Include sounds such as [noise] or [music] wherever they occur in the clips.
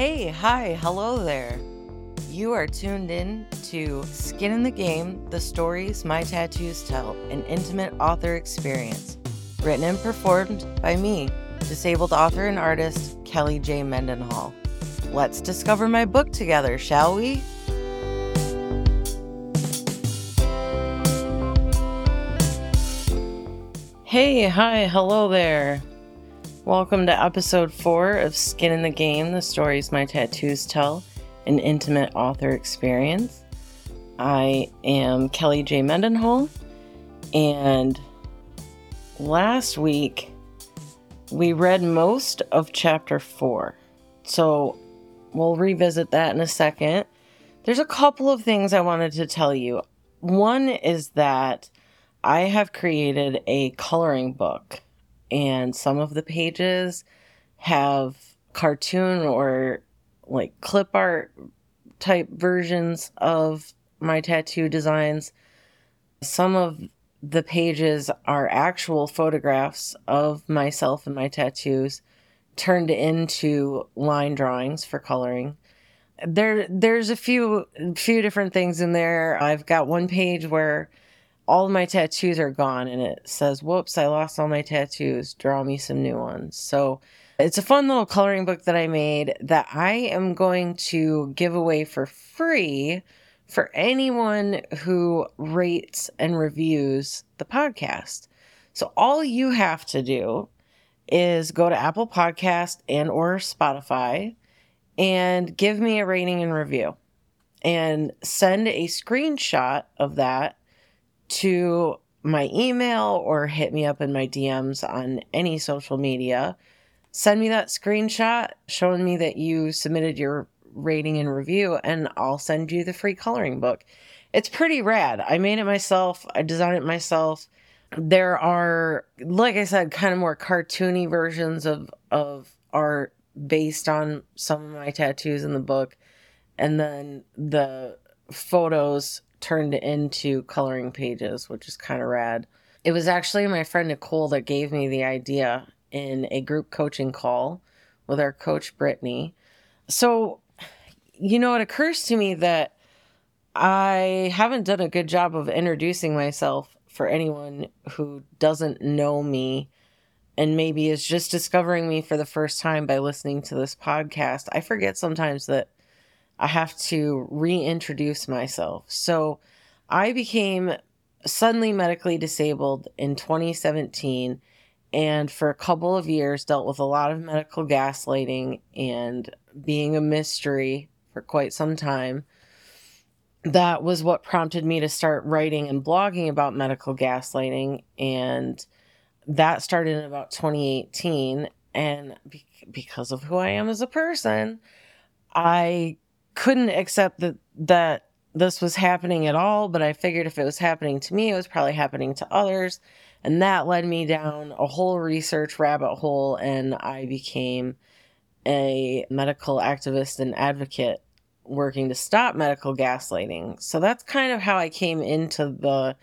Hey, hi, hello there. You are tuned in to Skin in the Game The Stories My Tattoos Tell, an intimate author experience. Written and performed by me, disabled author and artist Kelly J. Mendenhall. Let's discover my book together, shall we? Hey, hi, hello there. Welcome to episode four of Skin in the Game The Stories My Tattoos Tell, an intimate author experience. I am Kelly J. Mendenhall, and last week we read most of chapter four. So we'll revisit that in a second. There's a couple of things I wanted to tell you. One is that I have created a coloring book and some of the pages have cartoon or like clip art type versions of my tattoo designs. Some of the pages are actual photographs of myself and my tattoos turned into line drawings for coloring. There there's a few few different things in there. I've got one page where all of my tattoos are gone and it says, whoops, I lost all my tattoos. Draw me some new ones. So it's a fun little coloring book that I made that I am going to give away for free for anyone who rates and reviews the podcast. So all you have to do is go to Apple Podcast and or Spotify and give me a rating and review and send a screenshot of that to my email or hit me up in my DMs on any social media. Send me that screenshot showing me that you submitted your rating and review, and I'll send you the free coloring book. It's pretty rad. I made it myself, I designed it myself. There are, like I said, kind of more cartoony versions of, of art based on some of my tattoos in the book. And then the photos turned into coloring pages, which is kind of rad. It was actually my friend Nicole that gave me the idea in a group coaching call with our coach Brittany. So, you know, it occurs to me that I haven't done a good job of introducing myself for anyone who doesn't know me and maybe is just discovering me for the first time by listening to this podcast. I forget sometimes that I have to reintroduce myself. So I became suddenly medically disabled in 2017 and for a couple of years dealt with a lot of medical gaslighting and being a mystery for quite some time. That was what prompted me to start writing and blogging about medical gaslighting and that started in about 2018 and be- because of who I am as a person, I couldn't accept that that this was happening at all, but I figured if it was happening to me, it was probably happening to others. And that led me down a whole research rabbit hole, and I became a medical activist and advocate working to stop medical gaslighting. So that's kind of how I came into the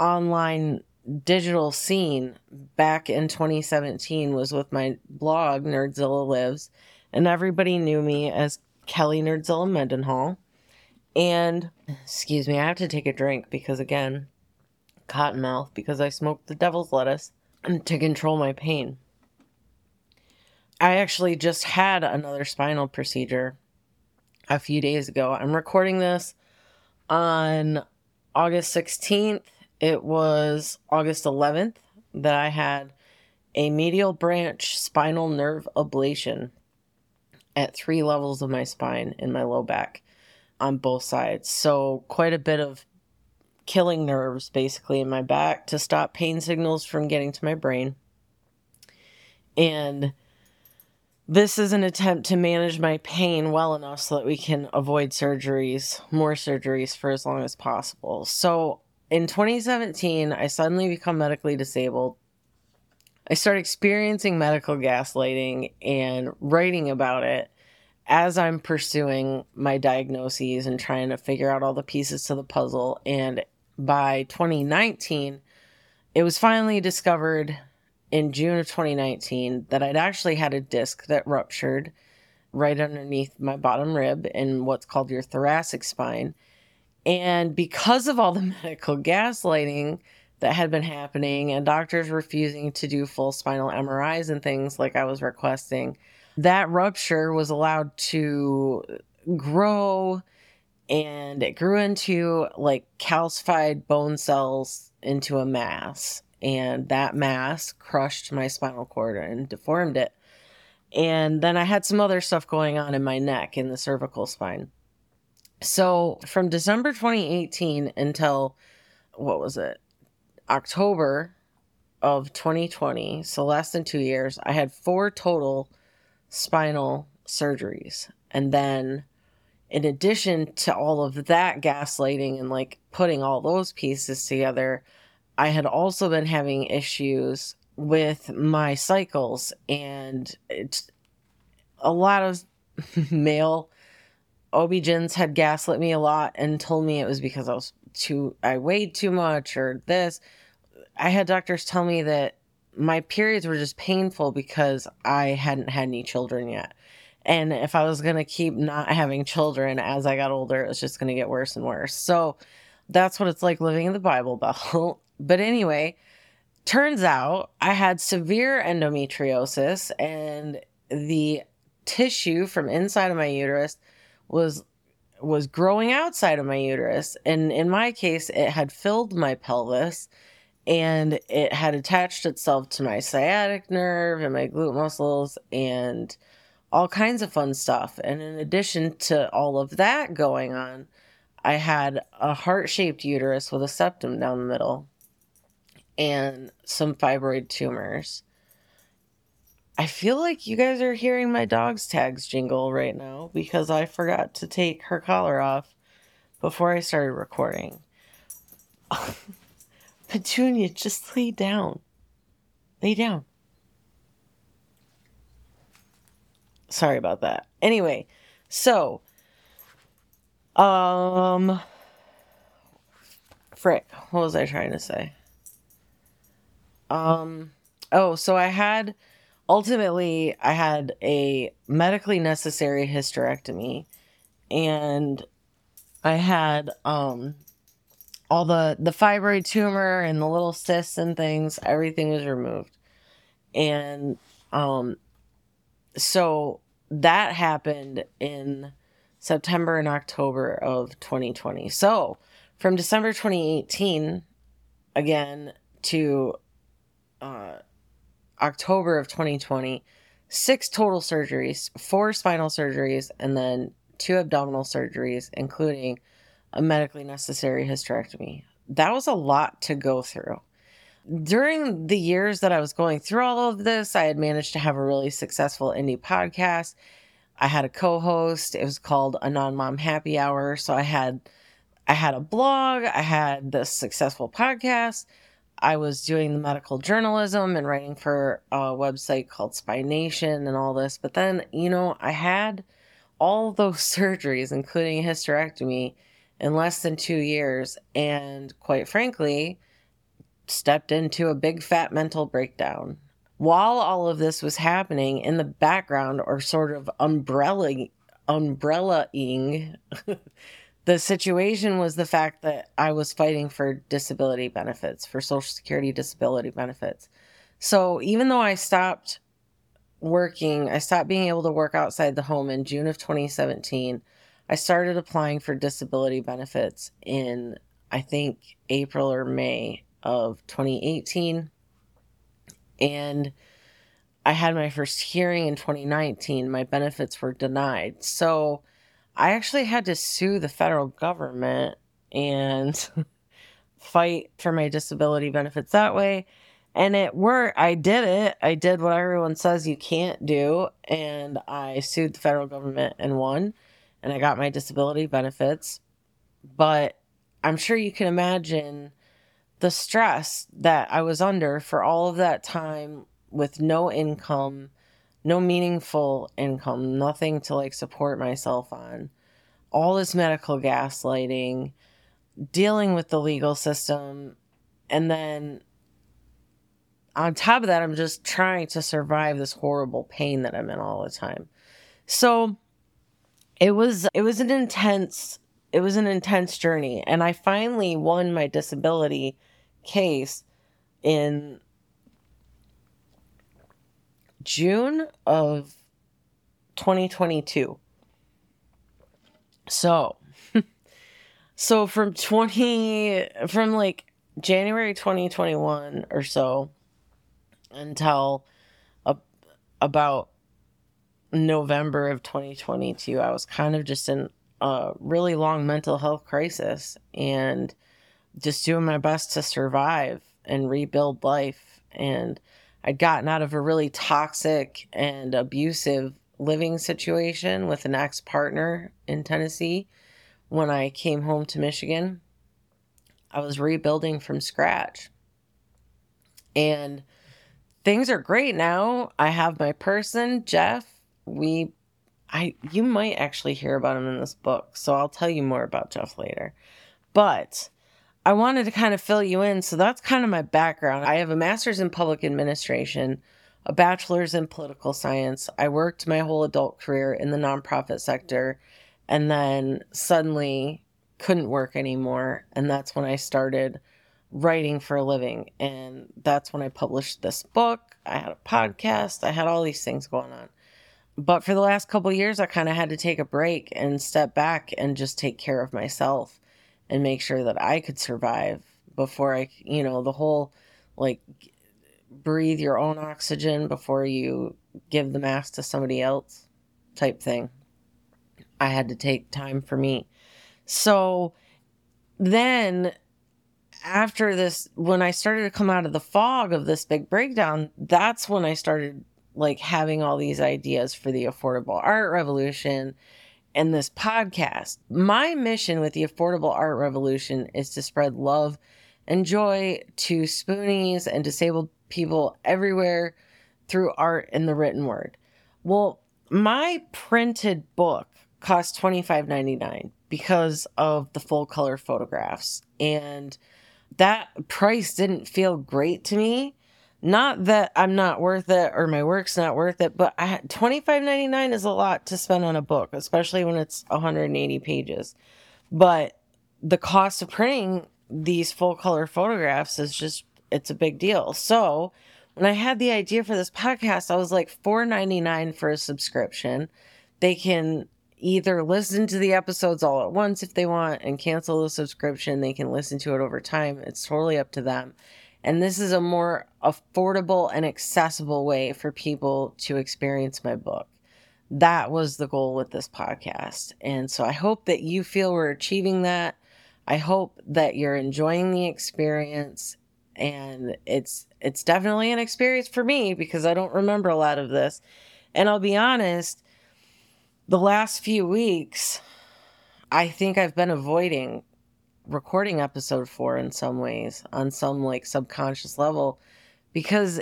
online digital scene back in 2017 was with my blog Nerdzilla Lives and everybody knew me as Kelly Nerdzilla Mendenhall. And, excuse me, I have to take a drink because, again, cottonmouth because I smoked the devil's lettuce to control my pain. I actually just had another spinal procedure a few days ago. I'm recording this on August 16th. It was August 11th that I had a medial branch spinal nerve ablation at three levels of my spine in my low back on both sides. So, quite a bit of killing nerves basically in my back to stop pain signals from getting to my brain. And this is an attempt to manage my pain well enough so that we can avoid surgeries, more surgeries for as long as possible. So, in 2017, I suddenly become medically disabled I started experiencing medical gaslighting and writing about it as I'm pursuing my diagnoses and trying to figure out all the pieces to the puzzle. And by 2019, it was finally discovered in June of 2019 that I'd actually had a disc that ruptured right underneath my bottom rib in what's called your thoracic spine. And because of all the [laughs] medical gaslighting that had been happening and doctors refusing to do full spinal MRIs and things like I was requesting, that rupture was allowed to grow and it grew into like calcified bone cells into a mass. And that mass crushed my spinal cord and deformed it. And then I had some other stuff going on in my neck in the cervical spine. So from December 2018 until what was it? October of 2020, so less than two years, I had four total spinal surgeries. And then, in addition to all of that gaslighting and like putting all those pieces together, I had also been having issues with my cycles and it's a lot of [laughs] male OB-GYNs had gaslit me a lot and told me it was because I was too I weighed too much or this. I had doctors tell me that my periods were just painful because I hadn't had any children yet. And if I was going to keep not having children as I got older, it was just going to get worse and worse. So that's what it's like living in the Bible Belt. [laughs] but anyway, turns out I had severe endometriosis and the tissue from inside of my uterus was was growing outside of my uterus and in my case it had filled my pelvis and it had attached itself to my sciatic nerve and my glute muscles and all kinds of fun stuff and in addition to all of that going on i had a heart-shaped uterus with a septum down the middle and some fibroid tumors I feel like you guys are hearing my dog's tags jingle right now because I forgot to take her collar off before I started recording. [laughs] [laughs] Petunia, just lay down. Lay down. Sorry about that. Anyway, so um frick, what was I trying to say? Um oh, so I had ultimately I had a medically necessary hysterectomy and I had um all the the fibroid tumor and the little cysts and things everything was removed. And um so that happened in September and October of 2020 so from December 2018 again to uh October of 2020, six total surgeries, four spinal surgeries, and then two abdominal surgeries, including a medically necessary hysterectomy. That was a lot to go through. During the years that I was going through all of this, I had managed to have a really successful indie podcast. I had a co-host. It was called a non-mom happy hour. So I had I had a blog, I had this successful podcast, I was doing the medical journalism and writing for a website called Spine Nation and all this. But then, you know, I had all those [laughs] surgeries, including a hysterectomy, in less than two years. And quite frankly, stepped into a big fat mental breakdown. While all of this was happening in the background or sort of umbrella umbrella-ing [laughs] the situation was the fact that I was fighting for disability benefits, for Social Security disability benefits. So even though I stopped working, I stopped being able to work outside the home in June of 2017. I started applying for disability benefits in, I think, April or May of 2018. And I had my first hearing in 2019. My benefits were denied. So I actually had to sue the federal government and [laughs] fight for my disability benefits that way. And it worked. I did it. I did what everyone says you can't do. And I sued the federal government and won. And I got my disability benefits. But I'm sure you can imagine the stress that I was under for all of that time with no income no meaningful income, nothing to like support myself on. All this medical gaslighting, dealing with the legal system, and then on top of that, I'm just trying to survive this horrible pain that I'm in all the time. So it was it was an intense it was an intense journey and I finally won my disability case in June of 2022. So, [laughs] so from 20 from like January 2021 or so until a, about November of 2022, I was kind of just in a really long mental health crisis and just doing my best to survive and rebuild life. And I'd gotten out of a really toxic and abusive living situation with an ex partner in Tennessee when I came home to Michigan. I was rebuilding from scratch. And things are great now. I have my person, Jeff. We I you might actually hear about him in this book, so I'll tell you more about Jeff later. But I wanted to kind of fill you in, so that's kind of my background. I have a master's in public administration, a bachelor's in political science. I worked my whole adult career in the nonprofit sector and then suddenly couldn't work anymore. And that's when I started writing for a living. And that's when I published this book. I had a podcast, I had all these things going on. But for the last couple years, I kind of had to take a break and step back and just take care of myself and make sure that I could survive before I, you know, the whole like breathe your own oxygen before you give the mask to somebody else type thing. I had to take time for me. So then after this when I started to come out of the fog of this big breakdown, that's when I started like having all these ideas for the affordable art revolution and this podcast. My mission with the affordable art revolution is to spread love and joy to spoonies and disabled people everywhere through art and the written word. Well, my printed book cost $25.99 because of the full color photographs. And that price didn't feel great to me. Not that I'm not worth it or my work's not worth it, but I, $25.99 is a lot to spend on a book, especially when it's 180 pages. But the cost of printing these full color photographs is just it's a big deal. So when I had the idea for this podcast, I was like $4.99 for a subscription. They can either listen to the episodes all at once if they want and cancel the subscription. They can listen to it over time. It's totally up to them. And this is a more affordable and accessible way for people to experience my book. That was the goal with this podcast. And so I hope that you feel we're achieving that. I hope that you're enjoying the experience and it's it's definitely an experience for me because I don't remember a lot of this. And I'll be honest, the last few weeks I think I've been avoiding recording episode 4 in some ways on some like subconscious level because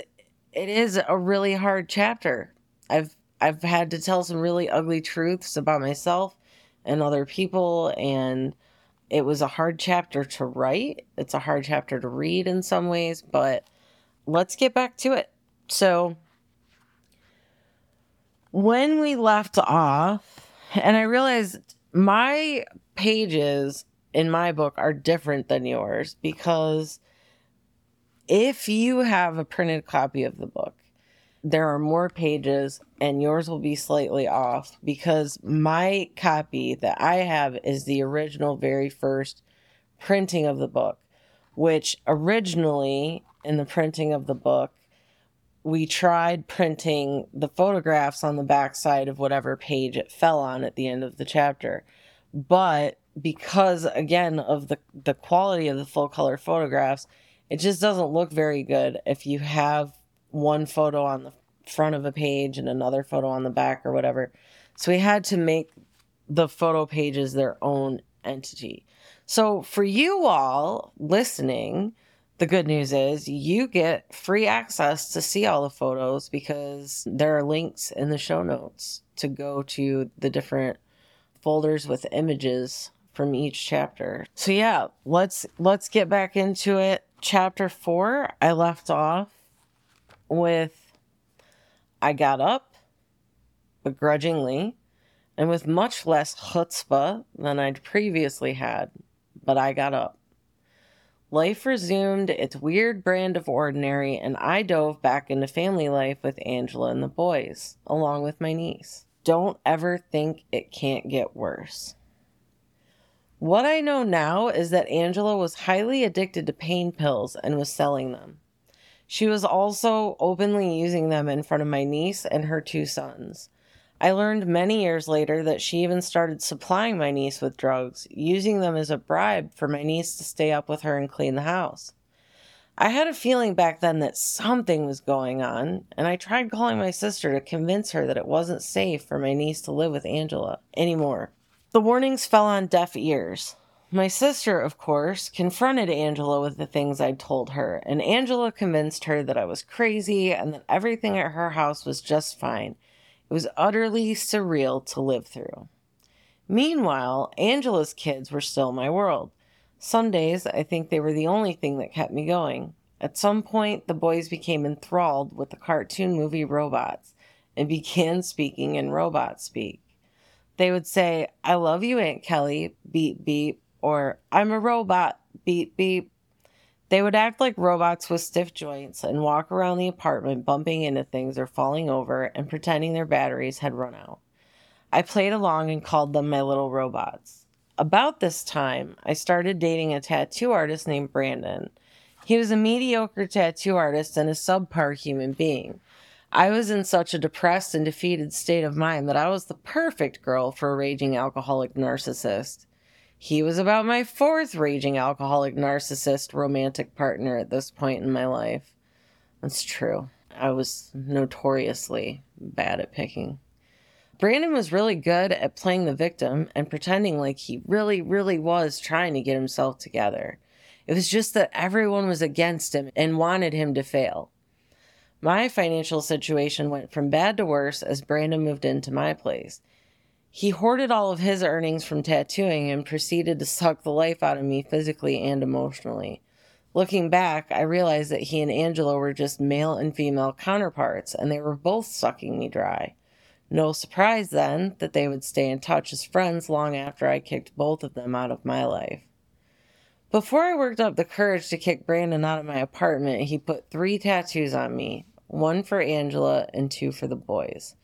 it is a really hard chapter. I've I've had to tell some really ugly truths about myself and other people and it was a hard chapter to write. It's a hard chapter to read in some ways, but let's get back to it. So, when we left off, and I realized my pages in my book are different than yours because if you have a printed copy of the book, there are more pages and yours will be slightly off because my copy that I have is the original very first printing of the book, which originally in the printing of the book, we tried printing the photographs on the backside of whatever page it fell on at the end of the chapter. But because again of the the quality of the full color photographs, it just doesn't look very good if you have one photo on the front of a page and another photo on the back or whatever. So we had to make the photo pages their own entity. So for you all listening, the good news is you get free access to see all the photos because there are links in the show notes to go to the different folders with images from each chapter. So yeah, let's let's get back into it. Chapter 4, I left off with I got up, begrudgingly, and with much less chutzpah than I'd previously had, but I got up. Life resumed its weird brand of ordinary, and I dove back into family life with Angela and the boys, along with my niece. Don't ever think it can't get worse. What I know now is that Angela was highly addicted to pain pills and was selling them. She was also openly using them in front of my niece and her two sons. I learned many years later that she even started supplying my niece with drugs, using them as a bribe for my niece to stay up with her and clean the house. I had a feeling back then that something was going on, and I tried calling my sister to convince her that it wasn't safe for my niece to live with Angela anymore. The warnings fell on deaf ears. My sister, of course, confronted Angela with the things I'd told her, and Angela convinced her that I was crazy and that everything at her house was just fine it was utterly surreal to live through. Meanwhile, Angela's kids were still my world. Some days I think they were the only thing that kept me going. At some point, the boys became enthralled with the cartoon movie robots and [laughs] began speaking in robot speak. They would say, I love you, Aunt Kelly, beep, beep, or I'm a robot, beep, beep. They would act like robots with stiff joints and walk around the apartment bumping into things or falling over and pretending their batteries had run out. I played along and called them my little robots. About this time, I started dating a tattoo artist named Brandon. He was a mediocre tattoo artist and a subpar human being. I was in such a depressed and defeated state of mind that I was the perfect girl for a raging alcoholic narcissist. He was about my fourth raging alcoholic narcissist romantic partner at this point in my life. That's true. I was notoriously bad at picking. Brandon was really good at playing the victim and pretending like he really, really was trying to get himself together. It was just that everyone was against him and wanted him to fail. My financial situation went from bad to worse as Brandon moved into my place. He hoarded all of his earnings from tattooing and proceeded to suck the life out of me physically and emotionally. Looking back, I realized that he and Angela were just male and female counterparts, and they were both sucking me dry. No surprise then that they would stay in touch as friends long after I kicked both of them out of my life. Before I worked up the courage to kick Brandon out of my apartment, he put three tattoos on me one for Angela and two for the boys.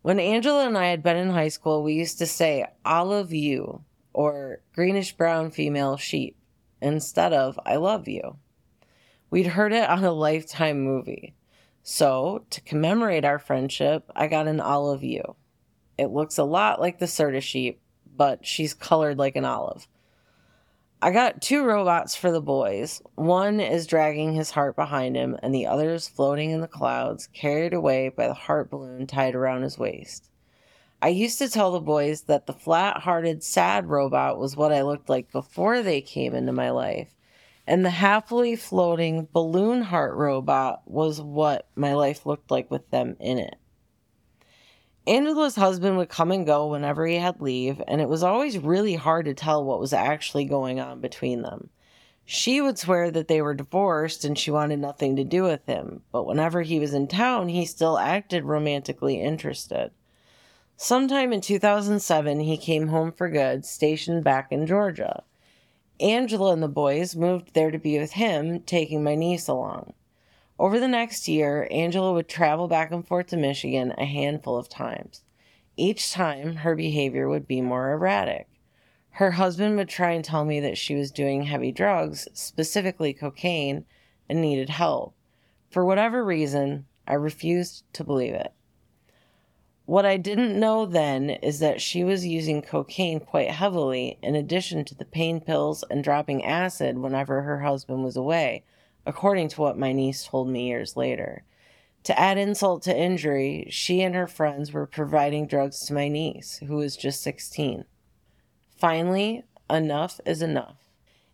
When Angela and I had been in high school, we used to say olive you or greenish brown female sheep instead of I love you. We'd heard it on a lifetime movie. So, to commemorate our friendship, I got an olive you. It looks a lot like the Serta sheep, but she's colored like an olive. I got two robots for the boys. One is dragging his heart behind him, and the other is floating in the clouds, carried away by the heart balloon tied around his waist. I used to tell the boys that the flat hearted, sad robot was what I looked like before they came into my life, and the happily floating balloon heart robot was what my life looked like with them in it. Angela's husband would come and go whenever he had leave, and it was always really hard to tell what was actually going on between them. She would swear that they were divorced and she wanted nothing to do with him, but whenever he was in town, he still acted romantically interested. Sometime in 2007, he came home for good, stationed back in Georgia. Angela and the boys moved there to be with him, taking my niece along. Over the next year, Angela would travel back and forth to Michigan a handful of times. Each time, her behavior would be more erratic. Her husband would try and tell me that she was doing heavy drugs, specifically cocaine, and needed help. For whatever reason, I refused to believe it. What I didn't know then is that she was using cocaine quite heavily in addition to the pain pills and dropping acid whenever her husband was away according to what my niece told me years later. To add insult to injury, she and her friends were providing drugs to my niece, who was just 16. Finally, enough is enough.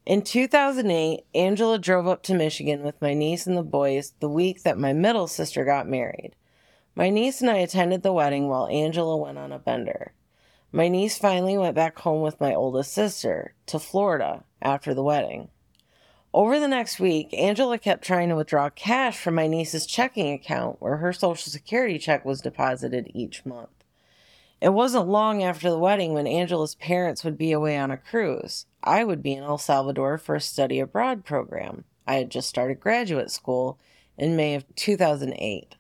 In 2008, Angela drove up to Michigan with my niece and the boys the week that my middle sister got married. My niece and I attended the wedding while Angela went on a bender. My niece finally went back home with my oldest sister to Florida after the wedding. Over the next week, Angela kept trying to withdraw cash from my niece's checking account where her Social Security check was deposited each month. It wasn't long after the wedding when Angela's parents would be away on a cruise. I would be in El Salvador for a study abroad program. I had just started graduate school in May of 2008.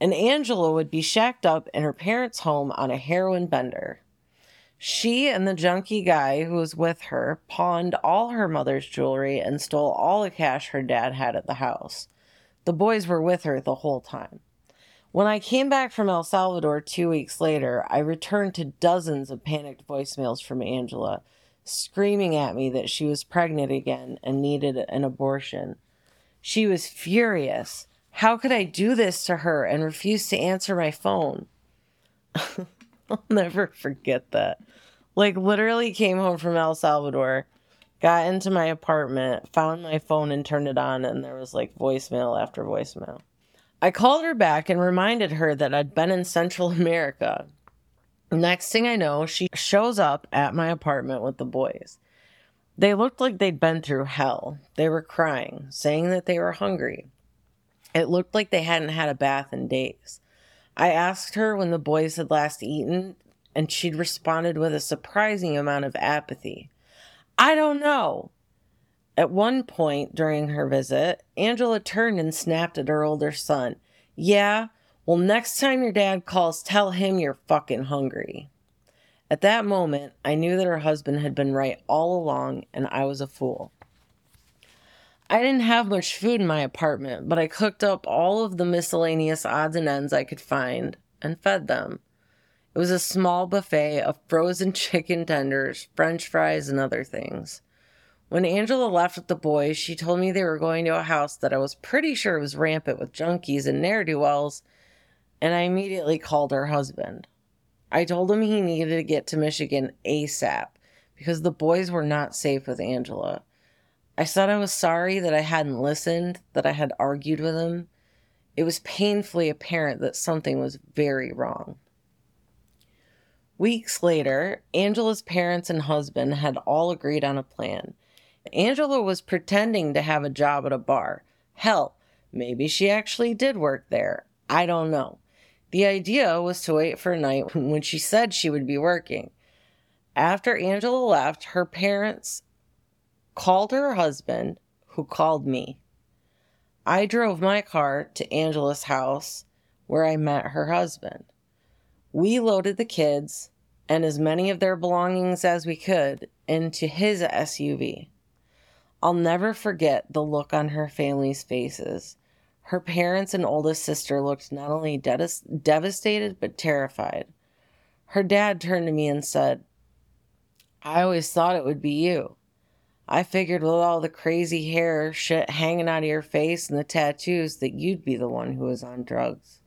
And Angela would be shacked up in her parents' home on a heroin bender. She and the junkie guy who was with her pawned all her mother's jewelry and stole all the cash her dad had at the house. The boys were with her the whole time. When I came back from El Salvador two weeks later, I returned to dozens of panicked voicemails from Angela, screaming at me that she was pregnant again and needed an abortion. She was furious. How could I do this to her and refuse to answer my phone? [laughs] I'll never forget that. Like, literally came home from El Salvador, got into my apartment, found my phone, and turned it on, and there was like voicemail after voicemail. I called her back and reminded her that I'd been in Central America. Next thing I know, she shows up at my apartment with the boys. They looked like they'd been through hell. They were crying, saying that they were hungry. It looked like they hadn't had a bath in days. I asked her when the boys had last eaten, and she'd responded with a surprising amount of apathy. I don't know. At one point during her visit, Angela turned and snapped at her older son. Yeah, well, next time your dad calls, tell him you're fucking hungry. At that moment, I knew that her husband had been right all along and I was a fool. I didn't have much food in my apartment, but I cooked up all of the miscellaneous odds and ends I could find and fed them. It was a small buffet of frozen [laughs] chicken tenders, french fries, and other things. When Angela left with the boys, she told me they were going to a house that I was pretty sure was rampant with junkies and ne'er do wells, and I immediately called her husband. I told him he needed to get to Michigan ASAP because the boys were not safe with Angela. I said I was sorry that I hadn't listened, that I had argued with him. It was painfully apparent that something was very wrong. Weeks later, Angela's parents and husband had all agreed on a plan. Angela was pretending to have a job at a bar. Hell, maybe she actually did work there. I don't know. The idea was to wait for a night [laughs] when she said she would be working. After Angela left, her parents called her husband, who called me. I drove my car to Angela's house where I met her husband. We loaded the kids and as many of their belongings as we could into his SUV. I'll never forget the look on her family's faces. Her parents and oldest sister looked not only de- devastated but terrified. Her dad turned to me and said, I always thought it would be you. I figured with all the crazy hair shit hanging out of your face and the tattoos that you'd be the one who was on drugs.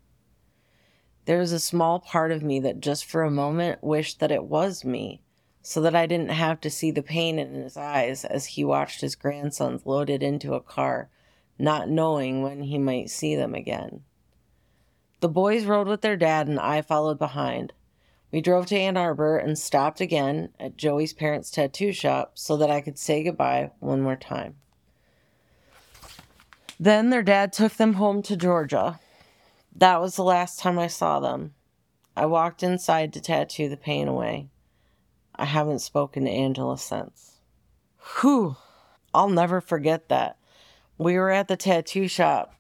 There was a small part of me that just for a moment wished that it was me so that I didn't have to see the pain in his eyes as he watched his grandsons loaded into a car, not knowing when he might see them again. The boys rode with their dad, and I followed behind. We drove to Ann Arbor and stopped again at Joey's parents' tattoo shop so that I could say goodbye one more time. Then their dad took them home to Georgia. That was the last time I saw them. I walked inside to tattoo the pain away. I haven't spoken to Angela since. Whew. I'll never forget that. We were at the tattoo shop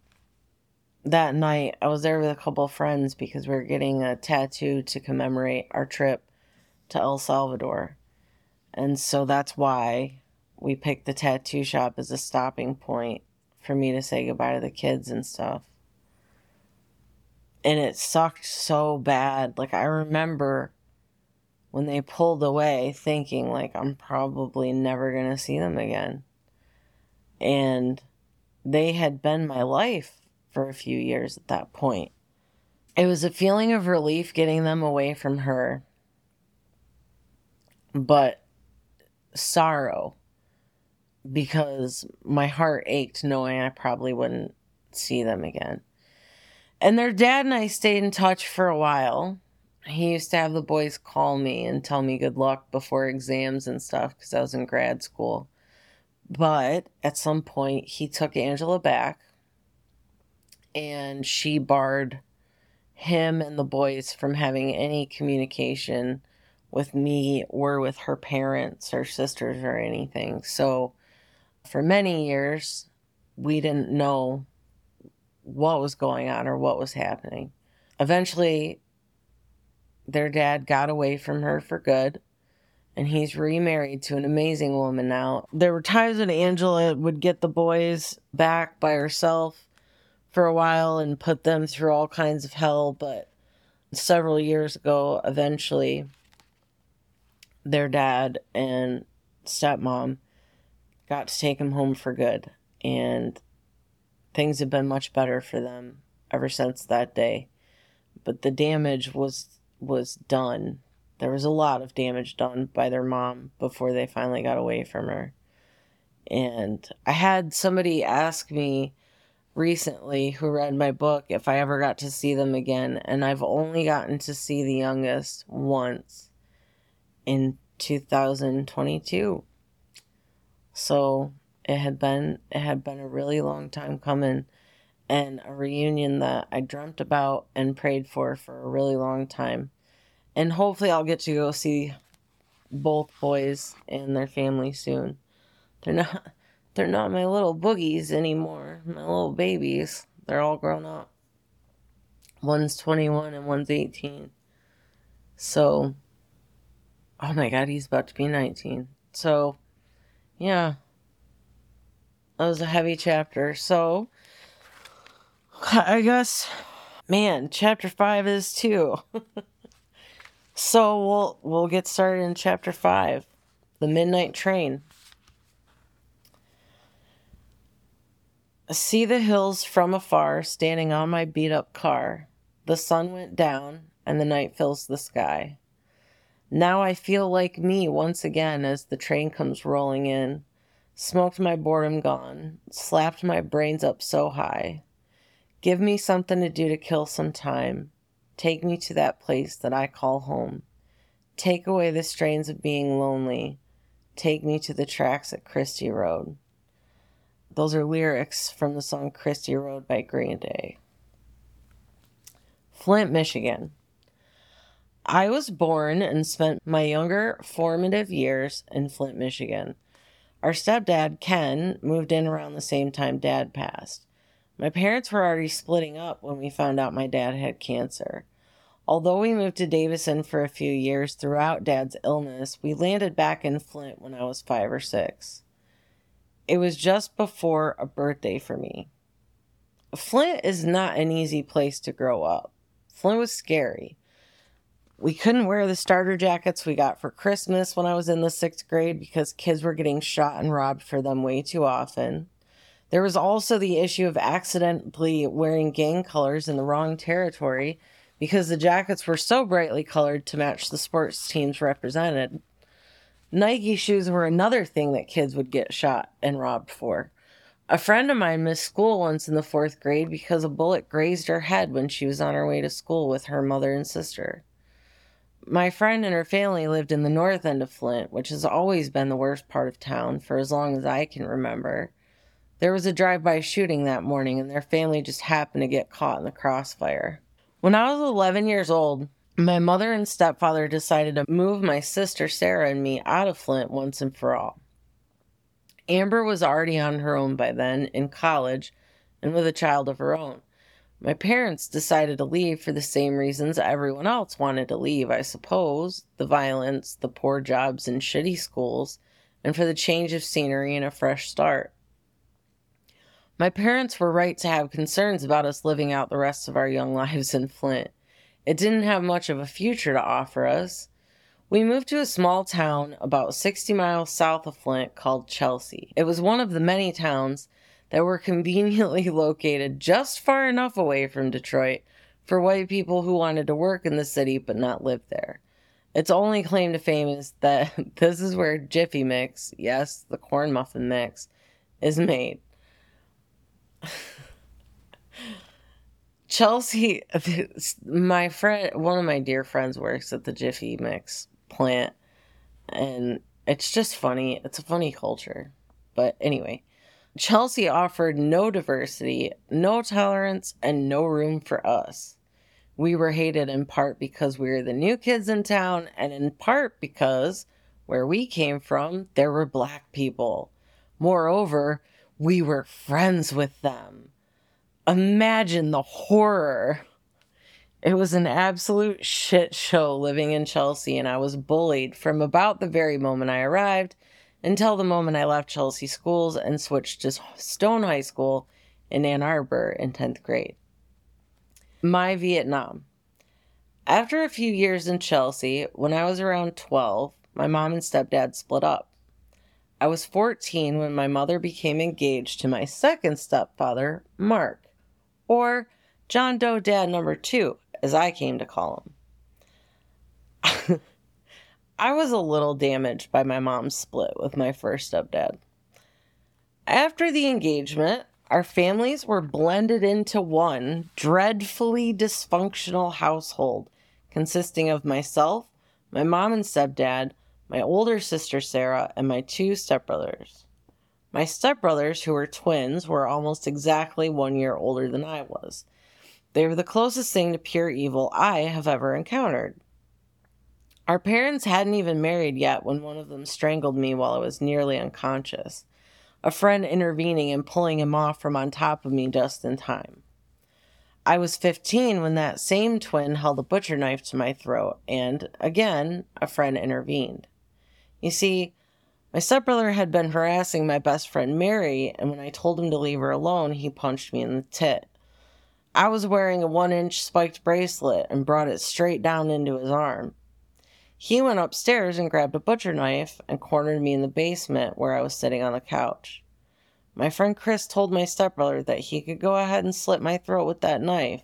that night. I was there with a couple of friends because we were getting a tattoo to commemorate our trip to El Salvador. And so that's why we picked the tattoo shop as a stopping point for me to say goodbye to the kids and stuff. And it sucked so bad. Like, I remember when they pulled away thinking like I'm probably never going to see them again. And they had been my life for a few years at that point. It was a feeling of relief getting them away from her, but sorrow because my heart ached knowing I probably wouldn't see them again. And their dad and I stayed in touch for a while he used to have the boys call me and tell me good luck before exams and stuff because I was in grad school. But at some point, he took Angela back and she barred him and the boys from having any communication with me or with her parents or sisters or anything. So for many years, we didn't know what was going on or what was happening. Eventually, their dad got away from her for good and he's remarried to an amazing woman now. There were times when Angela would get the boys back by herself for a while and put them through all kinds of hell, but several years ago, eventually, their dad and stepmom got to take him home for good. And things have been much better for them ever since that day. But the damage was was done. There was a lot of damage done by their mom before they finally got away from her. And I had somebody ask me recently who read my book if I ever got to see them again, and I've only gotten to see the youngest once in 2022. So it had been it had been a really long time coming and a reunion that I dreamt about and prayed for for a really long time. And hopefully I'll get to go see both boys and their family soon. They're not they're not my little boogies anymore, my little babies. They're all grown up. One's 21 and one's 18. So Oh my god, he's about to be 19. So, yeah. That was a heavy chapter. So, I guess, man, chapter 5 is too. [laughs] so, we'll we'll get started in chapter 5. The Midnight Train. See the hills from afar, standing on my beat up car. The sun went down, and the night fills the sky. Now I feel like me once again as the train comes rolling in. Smoked my boredom gone, slapped my brains up so high. Give me something to do to kill some time. Take me to that place that I call home. Take away the strains of being lonely. Take me to the tracks at Christie Road. Those are lyrics from the song Christie Road by Green Day. Flint, Michigan. I was born and spent my younger formative years in Flint, Michigan. Our stepdad, Ken, moved in around the same time dad passed. My parents were already splitting up when we found out my dad had cancer. Although we moved to Davison for a few years throughout dad's illness, we landed back in Flint when I was five or six. It was just before a birthday for me. Flint is not an easy place to grow up. Flint was scary. We couldn't wear the starter jackets we got for Christmas when I was in the sixth grade because kids were getting shot and robbed for them way too often. There was also the issue of accidentally wearing gang colors in the wrong territory because the jackets were so brightly colored to match the sports teams represented. Nike shoes were another thing that kids would get shot and robbed for. A friend of mine missed school once in the fourth grade because a bullet grazed her head when she was on her way to school with her mother and sister. My friend and her family lived in the north end of Flint, which has always been the worst part of town for as long as I can remember. There was a drive by shooting that morning, and their family just happened to get caught in the crossfire. When I was 11 years old, my mother and stepfather decided to move my sister Sarah and me out of Flint once and for all. Amber was already on her own by then, in college, and with a child of her own. My parents decided to leave for the same reasons everyone else wanted to leave, I suppose the violence, the poor jobs, and shitty schools, and for the change of scenery and a fresh start. My parents were right to have concerns about us living out the rest of our young [laughs] lives in Flint. It didn't have much of a future to offer us. We moved to a small town about 60 miles south of Flint called Chelsea. It was one of the many towns that were [laughs] conveniently located just far enough away from Detroit for white people who wanted to work in the city but not live there. Its only claim to fame is that [laughs] this is where Jiffy Mix, yes, the corn muffin mix, is made. [laughs] Chelsea, [laughs] my friend, one of my dear friends works at the Jiffy Mix plant, and it's just funny. It's a funny culture. But anyway, Chelsea offered no diversity, no tolerance, and no room for us. We were hated in part because we were the new kids in town, and in part because where we came from, there were black people. Moreover, we were friends with them. Imagine the horror. It was an absolute shit show living in Chelsea, and I was bullied from about the very moment I arrived until the moment I left Chelsea schools and switched to Stone High School in Ann Arbor in 10th grade. My Vietnam. After a few years in Chelsea, when I was around 12, my mom and stepdad split up. I was 14 when my mother became engaged to my second stepfather, Mark, or John Doe Dad number two, as I came to call him. [laughs] I was a little damaged by my mom's split with my first stepdad. After the engagement, our families were blended into one dreadfully dysfunctional household consisting of myself, my mom and stepdad, my older sister Sarah, and my two stepbrothers. My stepbrothers, who were twins, were almost exactly one year older than I was. They were the closest thing to pure evil I have ever encountered. Our parents hadn't even married yet when one of them strangled me while I was nearly unconscious, a friend intervening and pulling him off from on top of me just in time. I was 15 when that same twin held a butcher knife to my throat, and again, a friend intervened. You see, my stepbrother had been harassing my best friend Mary, and when I told him to leave her alone, he punched me in the tit. I was wearing a one inch spiked bracelet and brought it straight down into his arm. He went upstairs and grabbed a butcher knife and cornered me in the basement where I was sitting on the couch. My friend Chris told my stepbrother that he could go ahead and slit my throat with that knife,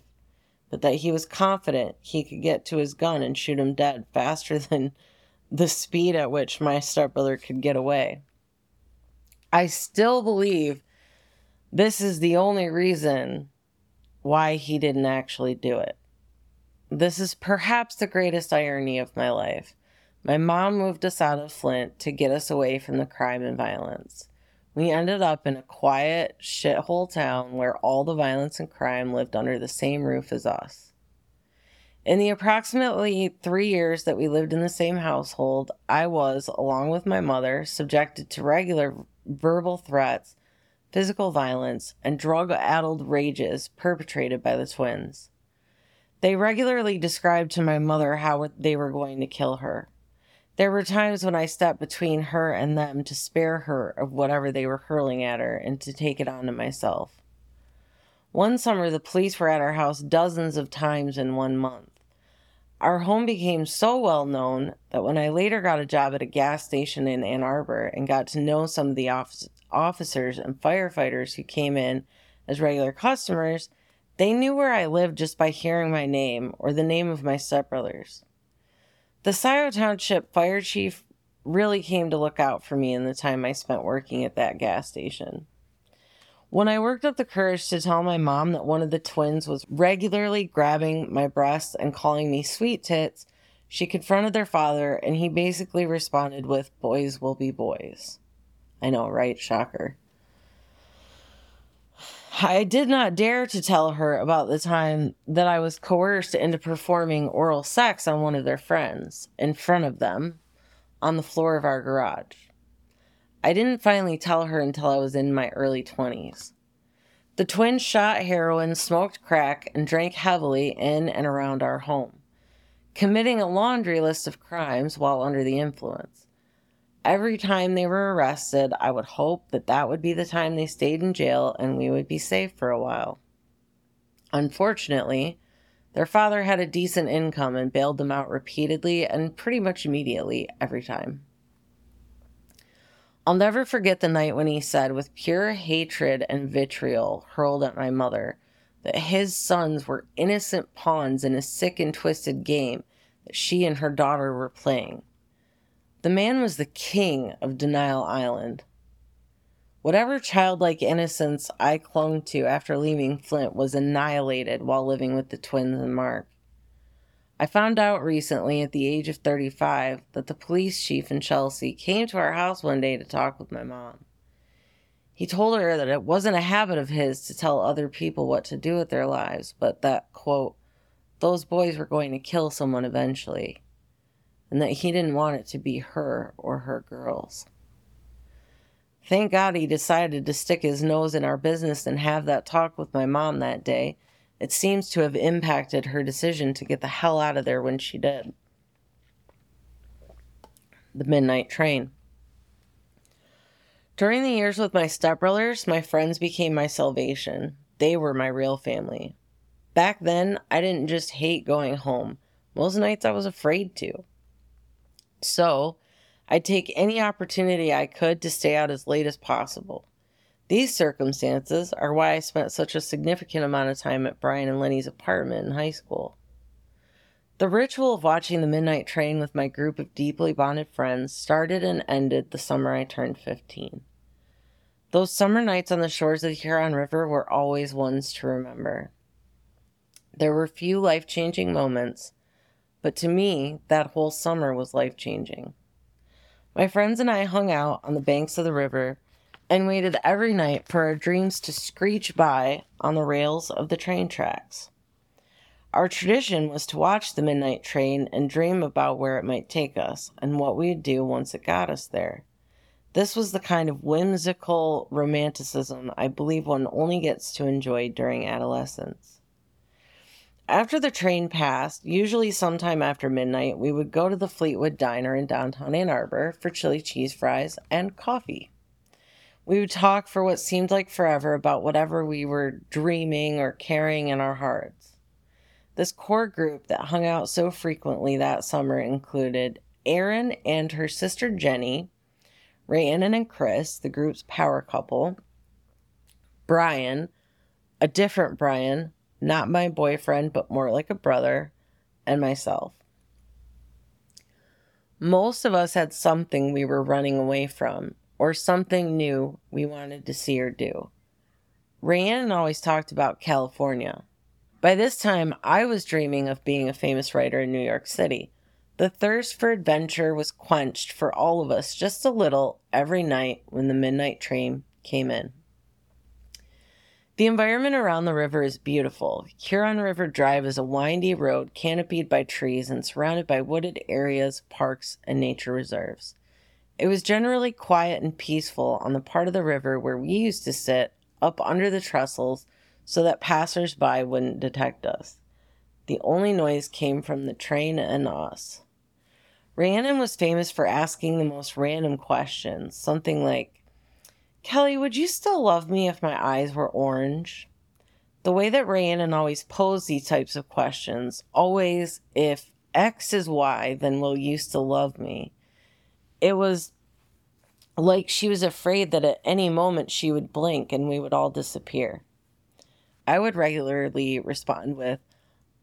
but that he was confident he could get to his gun and shoot him dead faster [laughs] than the speed at which my stepbrother could get away. I still believe this is the only reason why he didn't actually do it. This is perhaps the greatest irony of my life. My mom moved us out of Flint to get us away from the crime and violence. We ended up in a quiet shithole town where all the violence and crime lived under the same roof as us. In the approximately three years that we lived in the same household, I was, along with my mother, subjected to regular verbal threats, physical violence, and drug addled rages perpetrated by the twins. They regularly described to my mother how they were going to kill her. There were times when I stepped between her and them to spare her of whatever they were hurling at her and to take it on to myself. One summer, the police were at our house dozens of times in one month. Our home became so well known that when I later got a job at a gas station in Ann Arbor and got to know some of the officers and firefighters who came in as regular customers, they knew where I lived just by hearing my name or the name of my stepbrothers. The Scioto Township fire chief really came to look out for me in the time I spent working at that gas station. When I worked up the courage to tell my mom that one of the twins was regularly grabbing my breasts and calling me sweet tits, she confronted their father and he basically responded with, Boys will be boys. I know, right? Shocker. I did not dare to tell her about the time that I was coerced into performing oral sex on one of their friends in front of them on the floor of our garage. I didn't finally tell her until I was in my early 20s. The twins shot heroin, smoked crack, and drank heavily in and around our home, committing a laundry list of crimes while under the influence. Every time they were arrested, I would hope that that would be the time they stayed in jail and we would be safe for a while. Unfortunately, their father had a decent income and bailed them out repeatedly and pretty much immediately every time. I'll never forget the night when he said, with pure hatred and vitriol hurled at my mother, that his sons were innocent pawns in a sick and twisted game that she and her daughter were playing. The man was the king of Denial Island. Whatever childlike innocence I clung to after leaving Flint was annihilated while living with the twins and Mark. I found out recently at the age of 35 that the police chief in Chelsea came to our house one day to talk with my mom. He told her that it wasn't a habit of his to tell other people what to do with their lives, but that, quote, those boys were going to kill someone eventually, and that he didn't want it to be her or her girls. Thank God he decided to stick his nose in our business and have that talk with my mom that day. It seems to have impacted her decision to get the hell out of there when she did. The midnight train. During the years with my stepbrothers, my friends became my salvation. They were my real family. Back then, I didn't just hate going home. Most nights I was afraid to. So, I'd take any opportunity I could to stay out as late as possible. These circumstances are why I spent such a significant amount of time at Brian and Lenny's apartment in high school. The ritual of watching the midnight train with my group of deeply bonded friends started and ended the summer I turned 15. Those summer nights on the shores of the Huron River were always ones to remember. There were few life changing moments, but to me, that whole summer was life changing. My friends and I hung out on the banks of the river and waited every night for our dreams to screech by on the rails of the train tracks. Our tradition was to watch the midnight train and dream about where it might take us and what we'd do once it got us there. This was the kind of whimsical romanticism I believe one only gets to enjoy during adolescence. After the train passed, usually sometime after midnight, we would go to the Fleetwood Diner in downtown Ann Arbor for chili cheese fries and coffee. We would talk for what seemed like forever about whatever we were dreaming or carrying in our hearts. This core group that hung out so frequently that summer included Erin and her sister Jenny, Rhiannon and Chris, the group's power couple, Brian, a different Brian, not my boyfriend, but more like a brother, and myself. Most of us had something we were running away from, or something new we wanted to see or do. Rhiannon always talked about California. By this time, I was dreaming of being a famous writer in New York City. The thirst for adventure was quenched for all of us just a little every night when the midnight train came in. The environment around the river is beautiful. Huron River Drive is a windy road canopied by trees and surrounded by wooded areas, parks, and nature reserves. It was generally quiet and peaceful on the part of the river where we used to sit up under the trestles so that passers-by wouldn't detect us. The only noise came from the train and us. Rhiannon was famous for asking the most random questions, something like, Kelly, would you still love me if my eyes were orange? The way that Rhiannon always posed these types of questions, always, if X is Y, then will you still love me? It was like she was afraid that at any moment she would blink and we would all disappear. I would regularly respond with,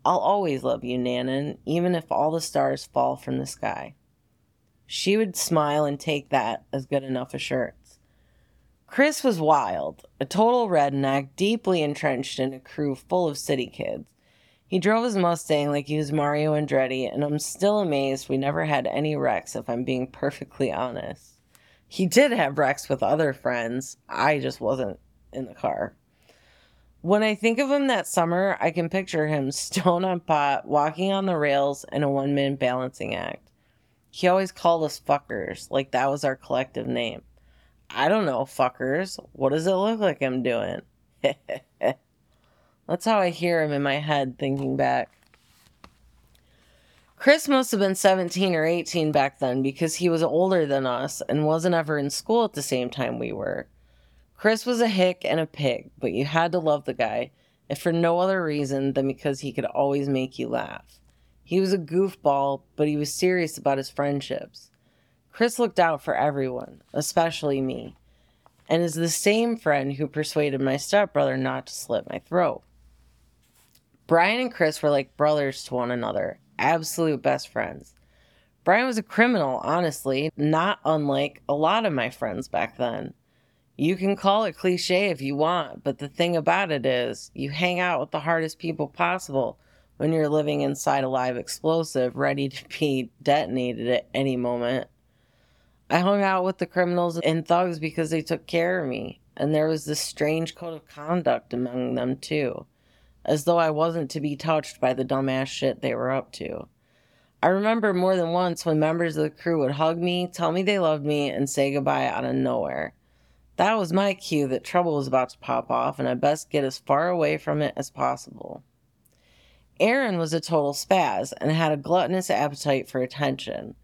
I'll always love you, Nanan, even if all the stars fall from the sky. She would smile and take that as good enough assurance. Chris was wild, a total redneck, deeply entrenched in a crew full of city kids. He drove his Mustang like he was Mario Andretti, and I'm still amazed we never had any wrecks, if I'm being perfectly honest. He did have wrecks with other friends, I just wasn't in the car. When I think of him that summer, I can picture him [laughs] stone on pot, walking on the rails in a one man balancing act. He always called us fuckers, like that was our collective name. I don't know, fuckers. What does it look like I'm doing? [laughs] That's how I hear him in my head thinking back. Chris must have been 17 or 18 back then because he was older than us and wasn't ever in school at the same time we were. Chris was a hick and a pig, but you had to love the guy, if for no other reason than because he could always make you laugh. He was a goofball, but he was serious about his friendships. Chris looked out for everyone, especially me, and is the same friend who persuaded my stepbrother not to slit my throat. Brian and Chris were like brothers to one another, absolute best friends. Brian was a criminal, honestly, not unlike a lot of my friends back then. You can call it cliche if you want, but the thing about it is, you hang out with the hardest people possible when you're living inside a live explosive ready to be detonated at any moment. I hung out with the criminals and thugs because they took care of me, and there was this strange code of conduct among them, too. As though I wasn't to be touched by the dumbass shit they were up to. I remember more than once when members of the crew would hug me, tell me they loved me, and say goodbye out of nowhere. That was my cue that trouble was about to pop off, and I best get as far away from it as possible. Erin was a total spaz and had a gluttonous appetite for attention.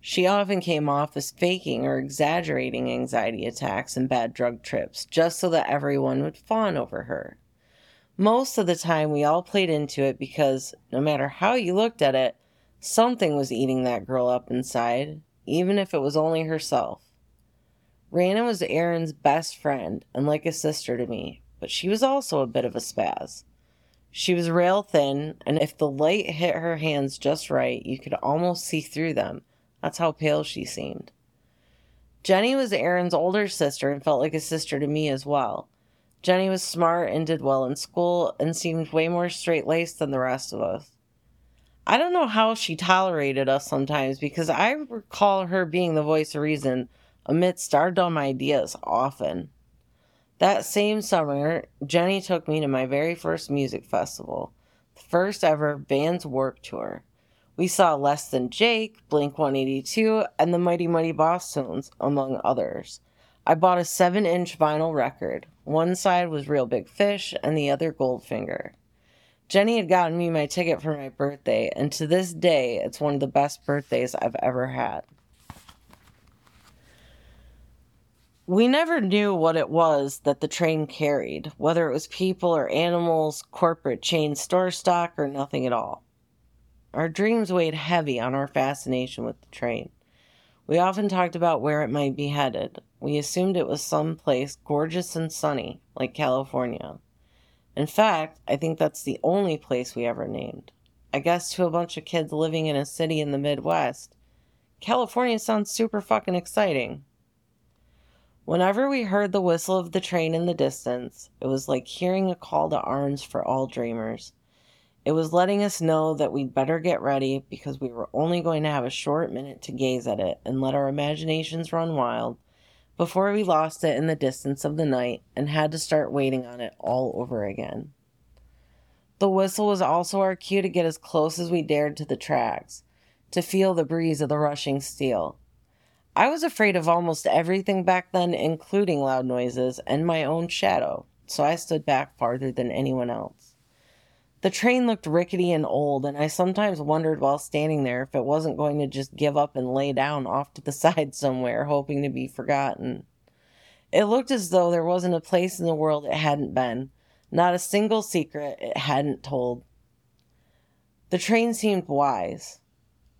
She often came off as faking or exaggerating anxiety attacks and bad drug trips just so that everyone would fawn over her. Most of the time, we all played into it because no matter how you looked at it, something was eating that girl up inside, even if it was only herself. Raina was Erin's best friend and like a sister to me, but she was also a bit of a spaz. She was rail thin, and if the light hit her hands just right, you could almost see through them. That's how pale she seemed. Jenny was Erin's older sister and felt like a sister to me as well. Jenny was smart and did well in school and seemed way more straight laced than the rest of us. I don't know how she tolerated us sometimes because I recall her being the voice of reason amidst our dumb ideas often. That same summer, Jenny took me to my very first music festival, the first ever Vans Warped Tour. We saw Less Than Jake, Blink 182, and the Mighty Mighty Bosstones, among others. I bought a 7 inch vinyl record. One side was Reel Big Fish, and the other Goldfinger. Jenny had gotten me my ticket for my birthday, and to this day, it's one of the best birthdays I've ever had. We never knew what it was that the train carried, whether it was people or animals, corporate chain store stock, or nothing at all. Our dreams weighed heavy on our fascination with the train. We often talked about where it might be headed. We assumed it was some place gorgeous and sunny, like California. In fact, I think that's the only place we ever named. I guess to a bunch of kids living in a city in the Midwest, California sounds super fucking exciting. Whenever we heard the whistle of the train in the distance, it was like hearing a call to arms for all dreamers. It was letting us know that we'd better get ready because we were only going to have a short minute to gaze at it and let our imaginations run wild before we lost it in the distance of the night and had to start waiting on it all over again. The whistle was also our cue to get as close as we dared to the tracks, to feel the breeze of the rushing steel. I was afraid of almost everything back then, including loud noises and my own shadow, so I stood back farther than anyone else. The train looked rickety and old, and I sometimes wondered while standing there if it wasn't going to just give up and lay down off to the [laughs] side somewhere, hoping to be forgotten. It looked as though there wasn't a place in the world it hadn't been, not a single secret it hadn't told. The train seemed wise.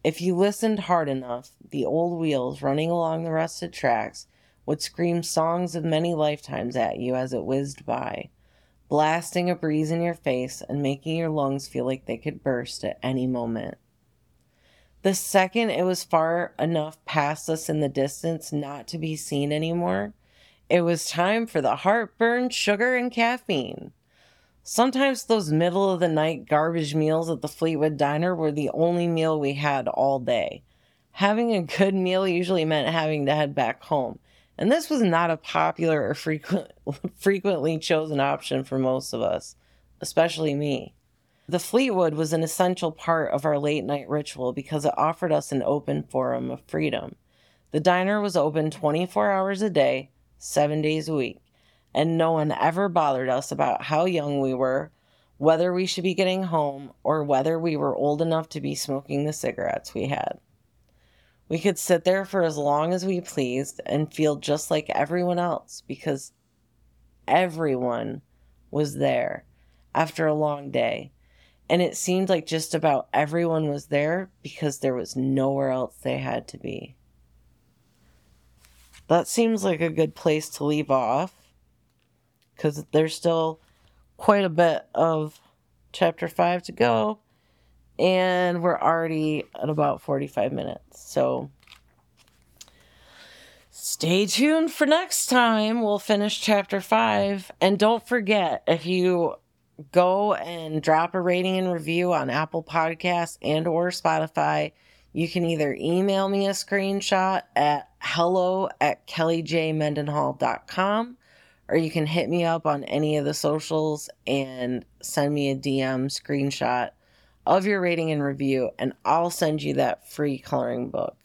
If you listened hard enough, the old wheels running along the rusted tracks would scream songs of many lifetimes at you as it whizzed by, blasting a breeze in your face and making your lungs feel like they could burst at any moment. The second it was far enough past us in the distance not to be seen anymore, it was time for the heartburn, sugar, and caffeine. Sometimes those middle of the night garbage meals at the Fleetwood Diner were the only meal we had all day. Having a good meal usually meant having to head back home, and this was not a popular or frequent, [laughs] frequently chosen option for most of us, especially me. The Fleetwood was an essential part of our late night ritual because it offered us an open forum of freedom. The diner was open 24 hours a day, seven days a week and no one ever bothered us about how young we were, whether we should be getting home, or whether we were old enough to be smoking the cigarettes we had. We could sit there for as long as we pleased and feel just like everyone else because everyone was there after a long day. And it seemed like just about everyone was there because there was nowhere else they had to be. That seems like a good place to leave off because there's still quite a bit of chapter 5 to go and we're already at about 45 minutes so stay tuned for next time. We'll finish chapter 5 and don't forget if you go and drop a rating and review on apple podcasts and or spotify you can either email me a screenshot at hello at kellyjmendenhall.com or you can hit me up on any of the socials and send me a DM screenshot of your rating and review, and I'll send you that free coloring book.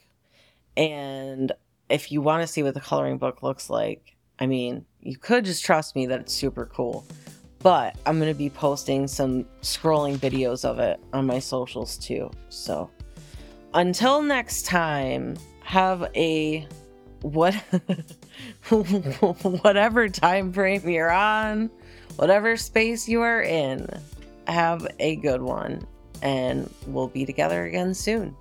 And if you want to see what the coloring book looks like, I mean, you could just trust me that it's super cool. But I'm going to be posting some scrolling videos of it on my socials too. So until next time, have a what [laughs] whatever time frame you're on, whatever space you are in, have a good one and we'll be together again soon.